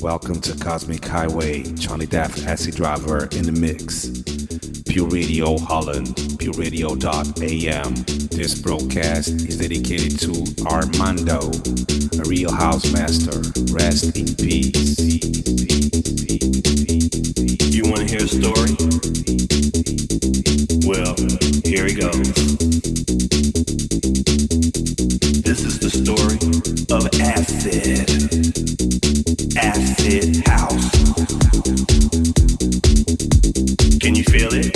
Welcome to Cosmic Highway, Johnny Daff, Acid Driver in the mix. Pure Radio Holland, pureradio.am. This broadcast is dedicated to Armando, a real house master. Rest in peace. You want to hear a story? Well, here he goes. This is the story of acid acid house. Can you feel it?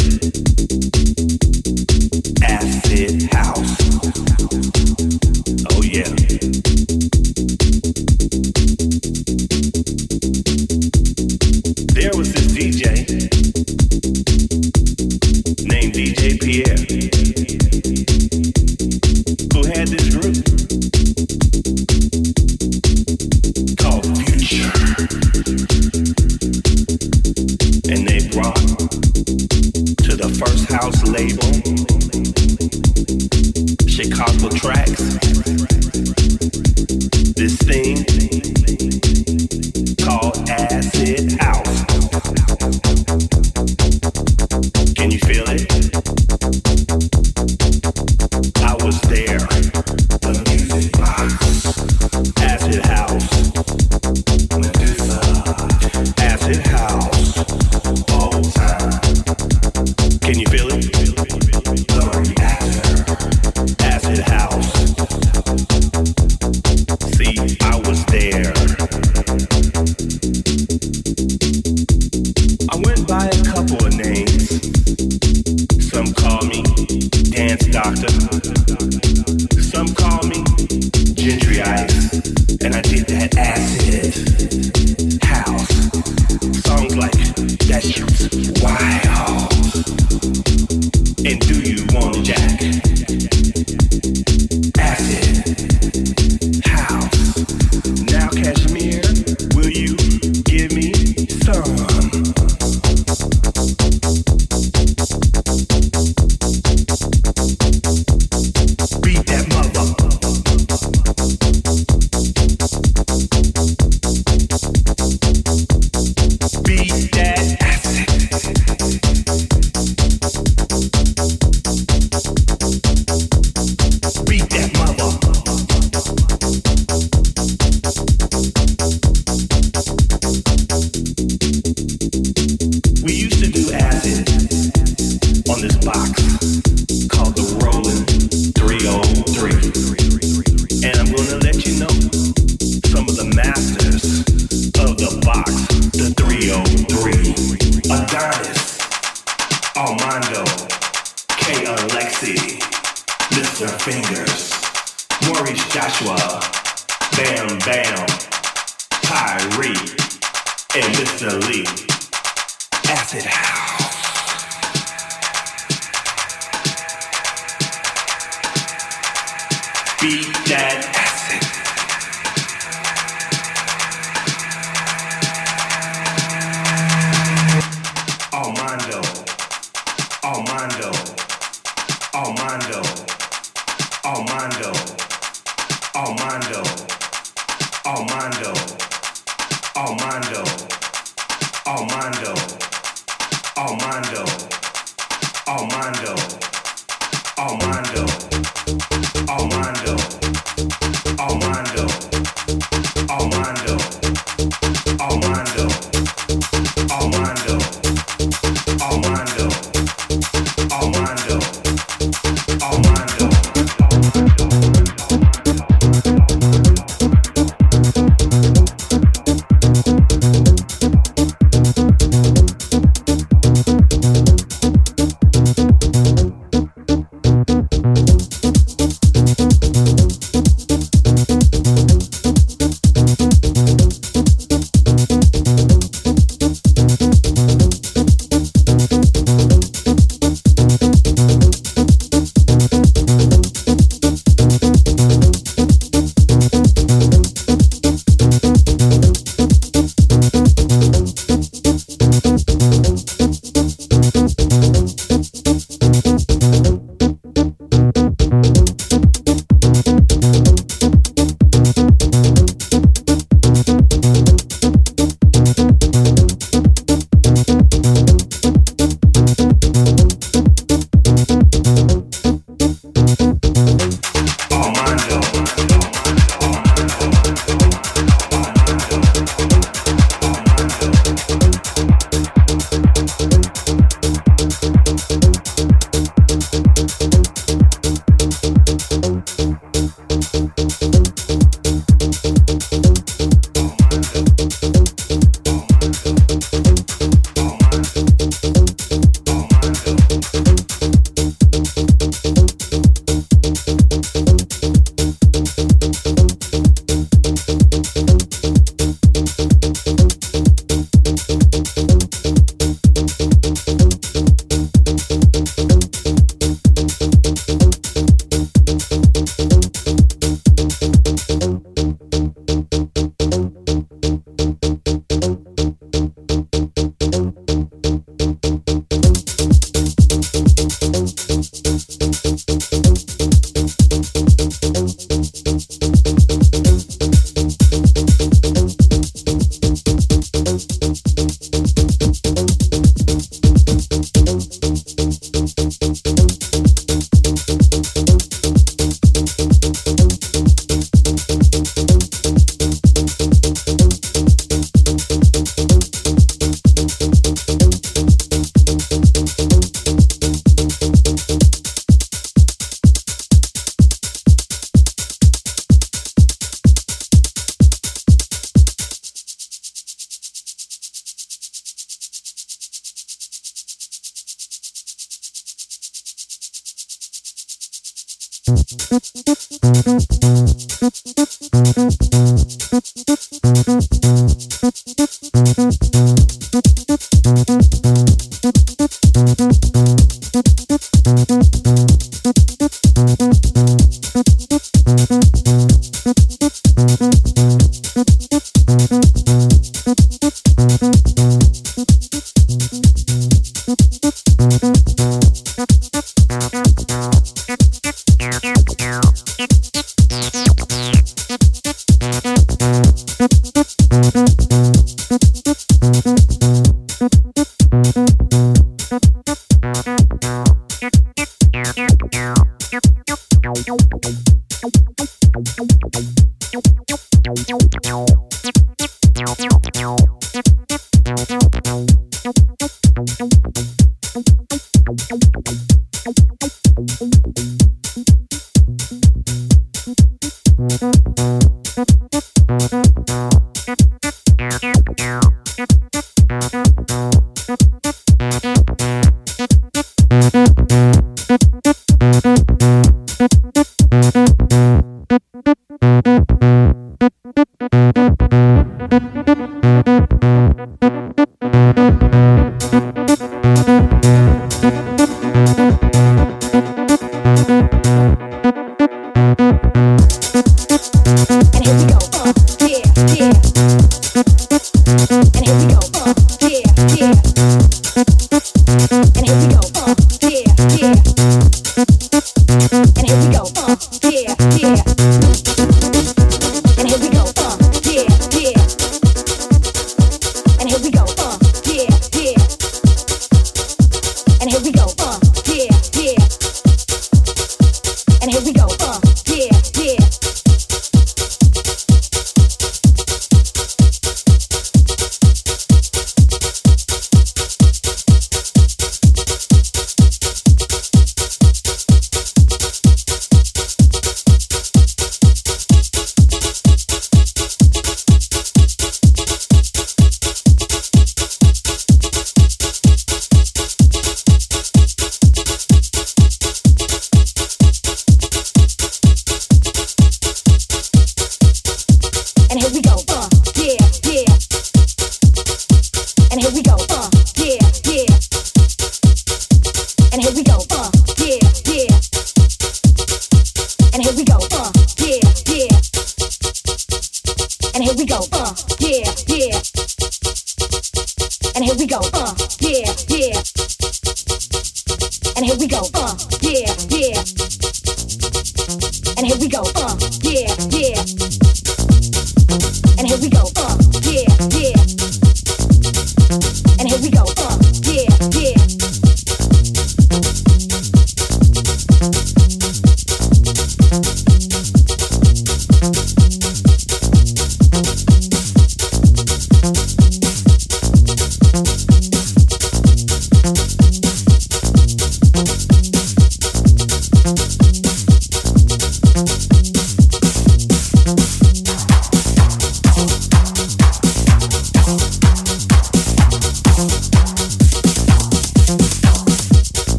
Acid house. Oh yeah. There was this DJ named DJ Pierre.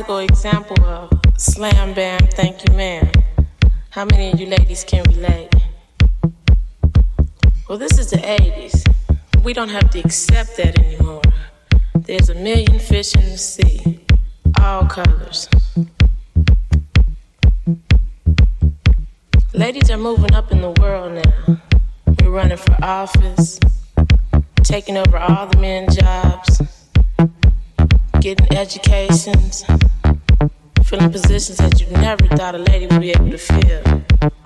Classical example of slam bam, thank you, ma'am. How many of you ladies can relate? Well, this is the 80s. We don't have to accept that anymore. There's a million fish in the sea, all colors. Ladies are moving up in the world now. We're running for office, taking over all the men's jobs, getting educations, filling positions that you never thought a lady would be able to fill.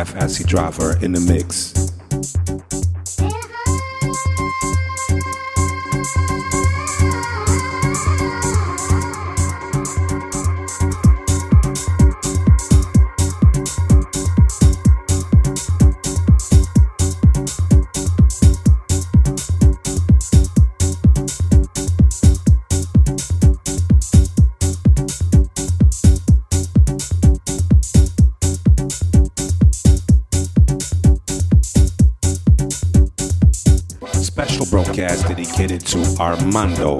Acid Driver in the Armando,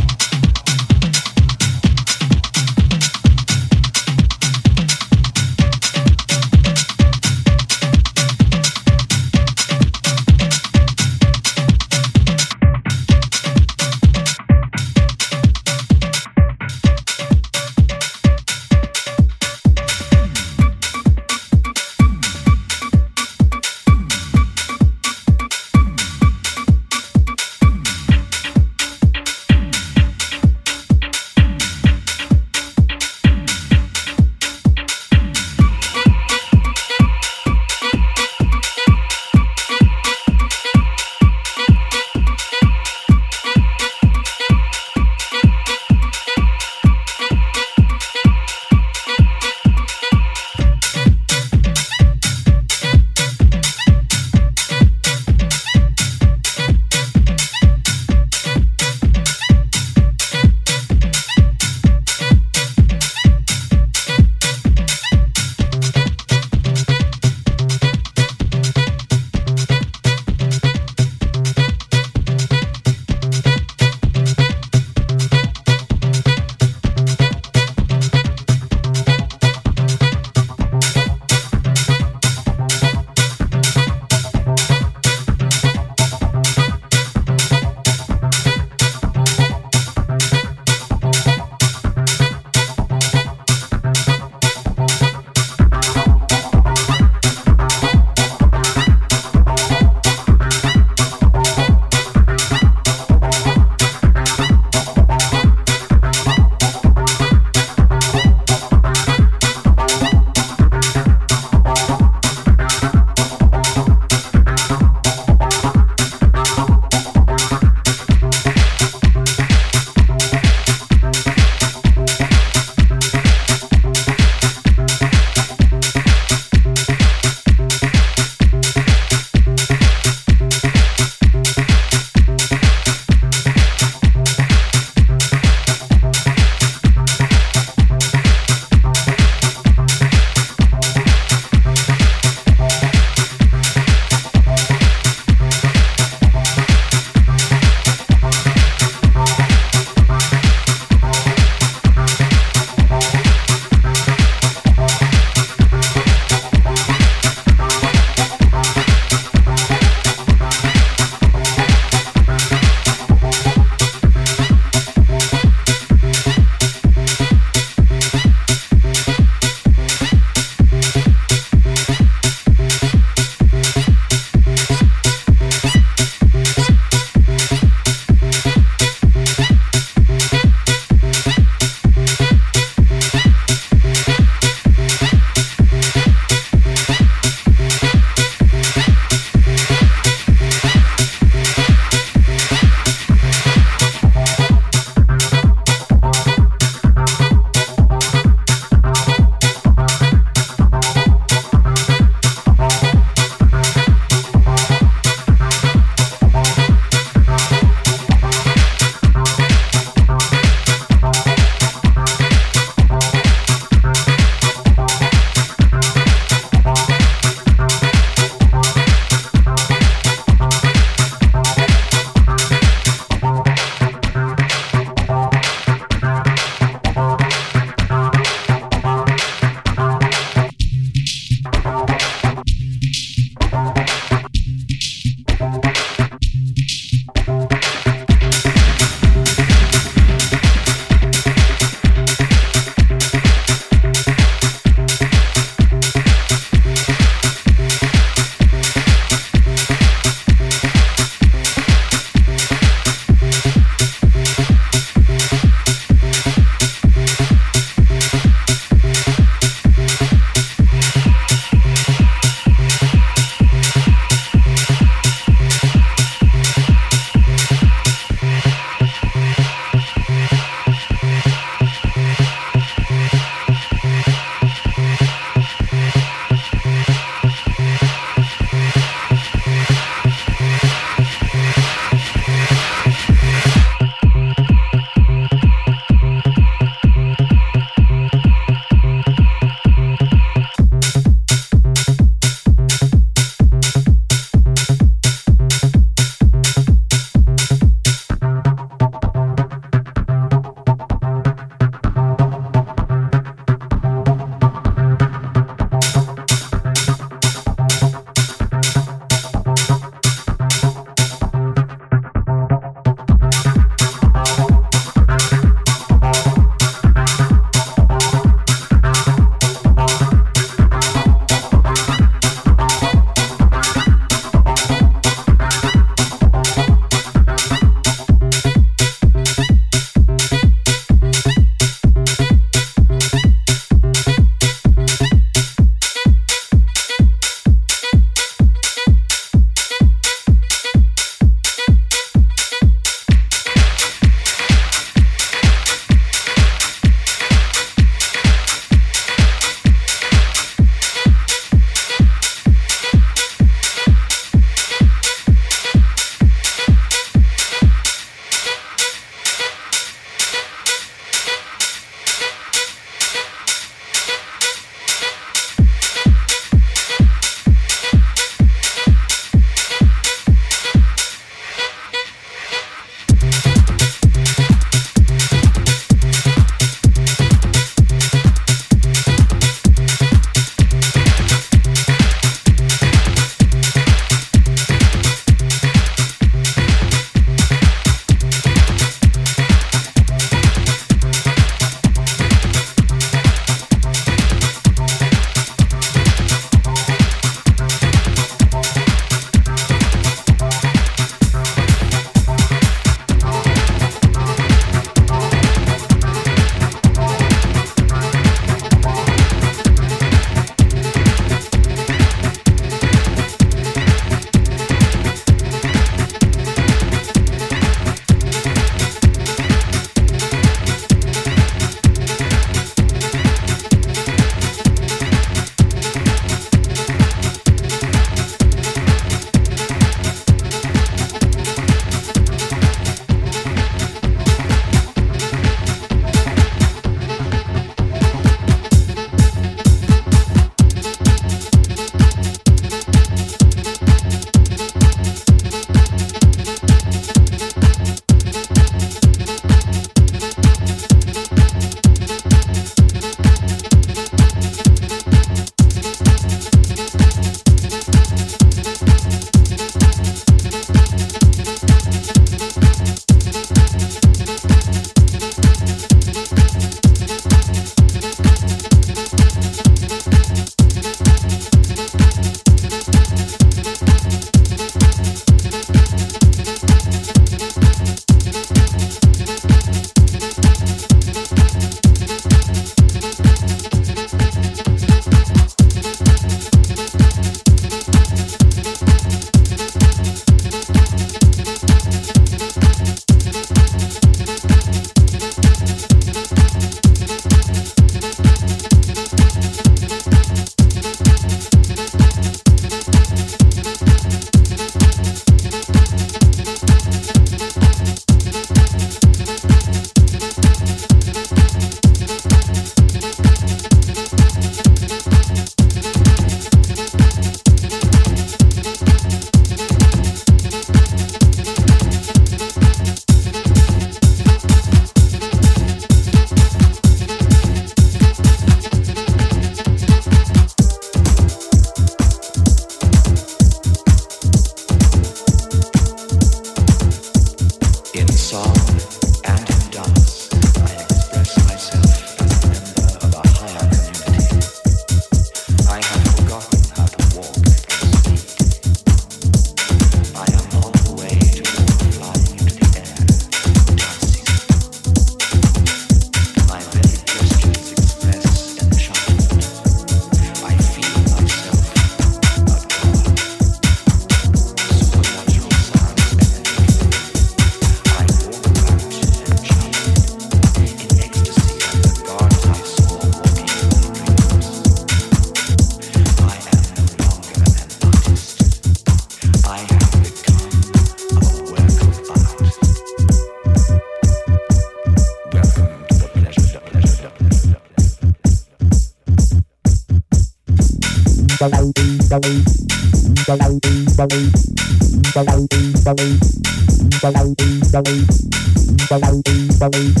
Bye.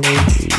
Bye.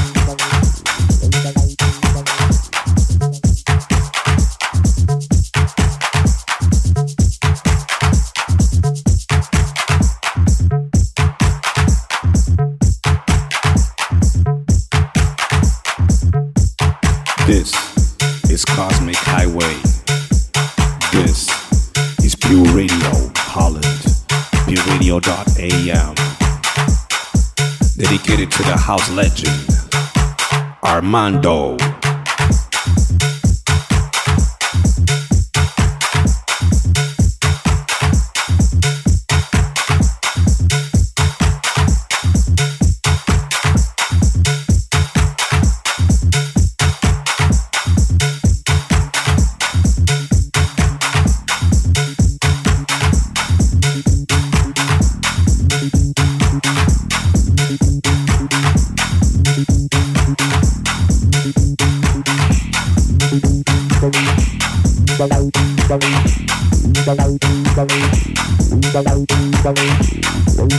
This is Cosmic Highway. This is Pure Radio Holland. PureRadio.am. Dedicated to the house legend, Armando.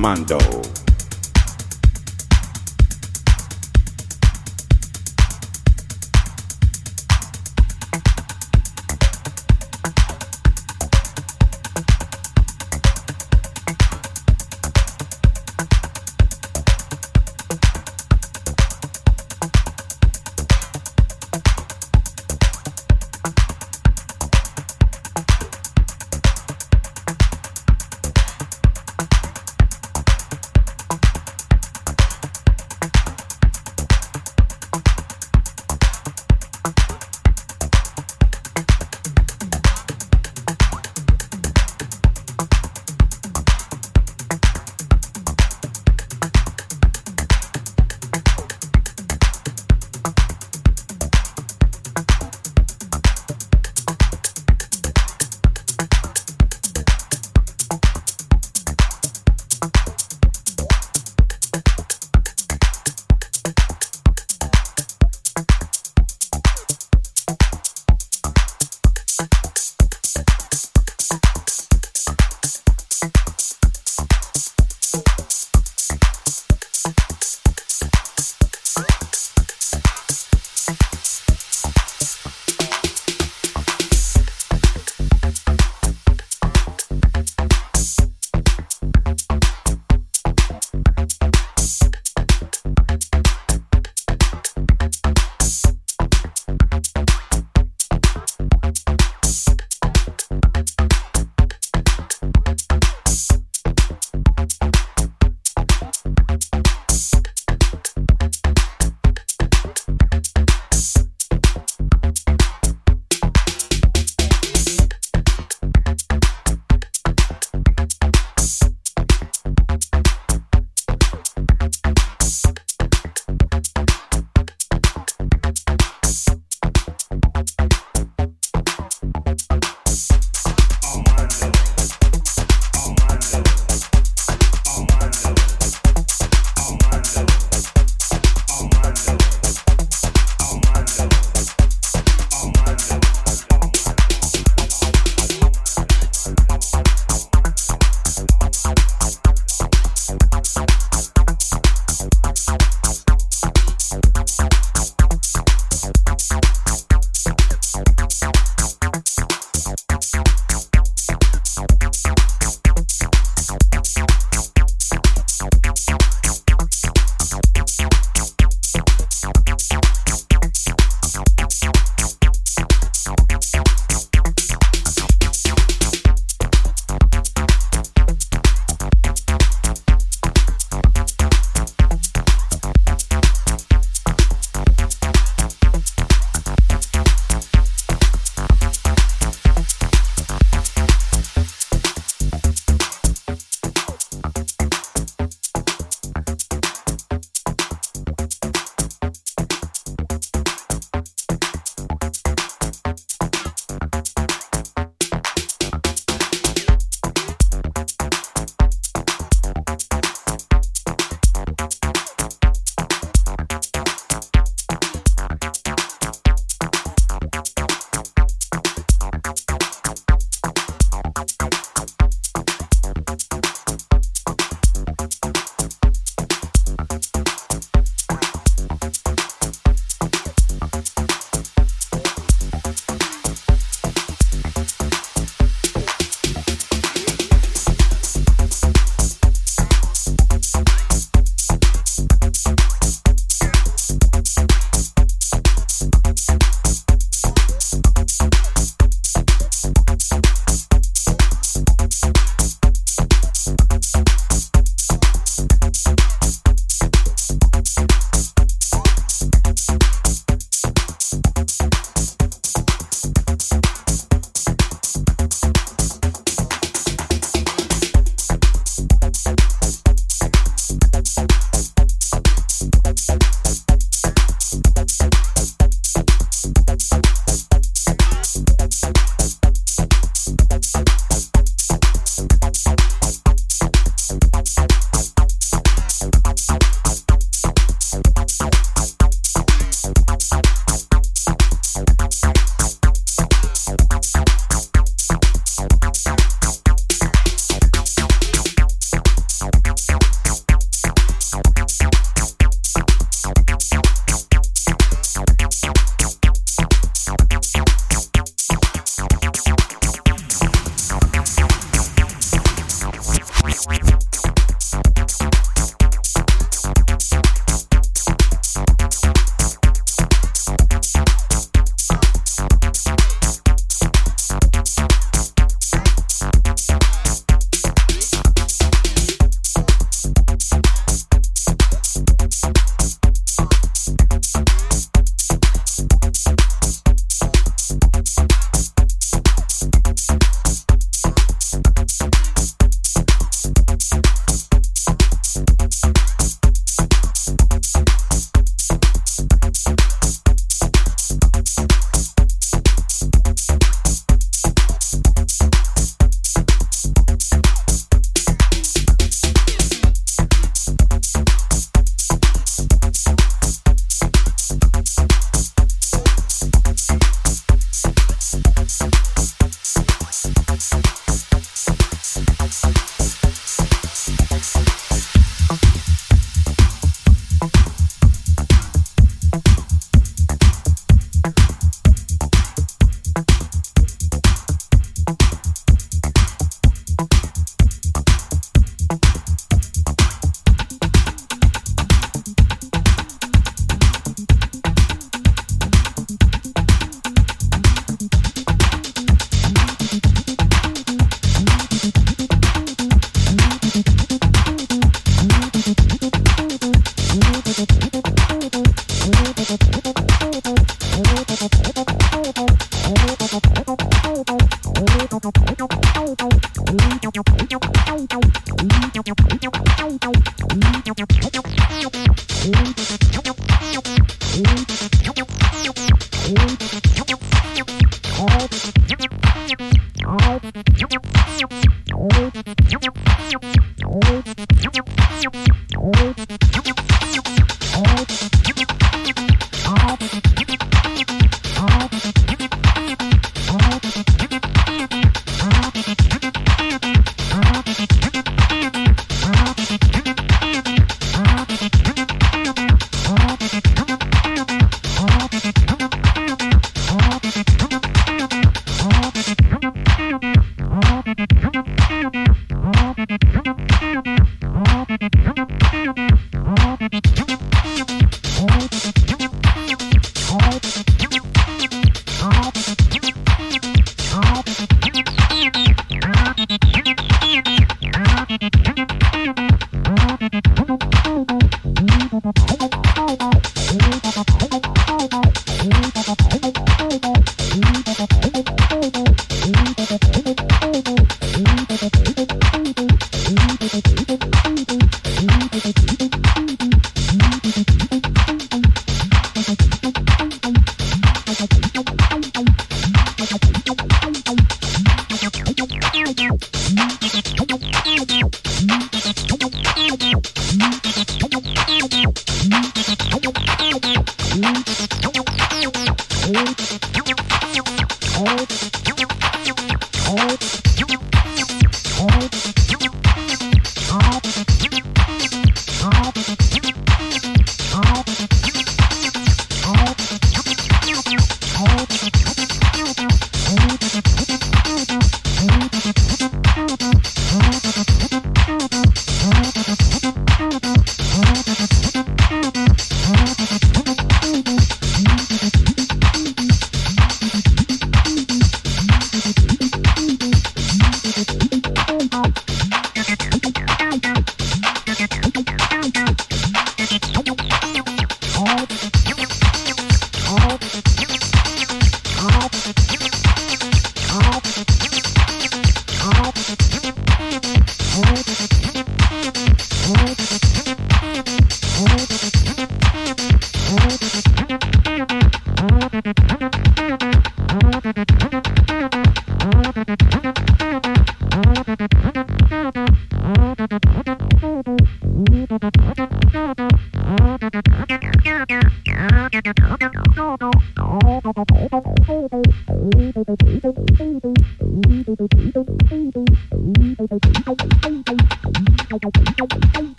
Armando.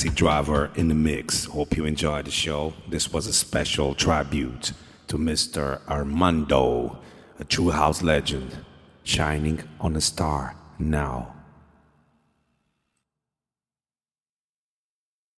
Acid Driver in the mix. Hope you enjoyed the show. This was a special tribute to Mr. Armando, a true house legend, shining on a star now.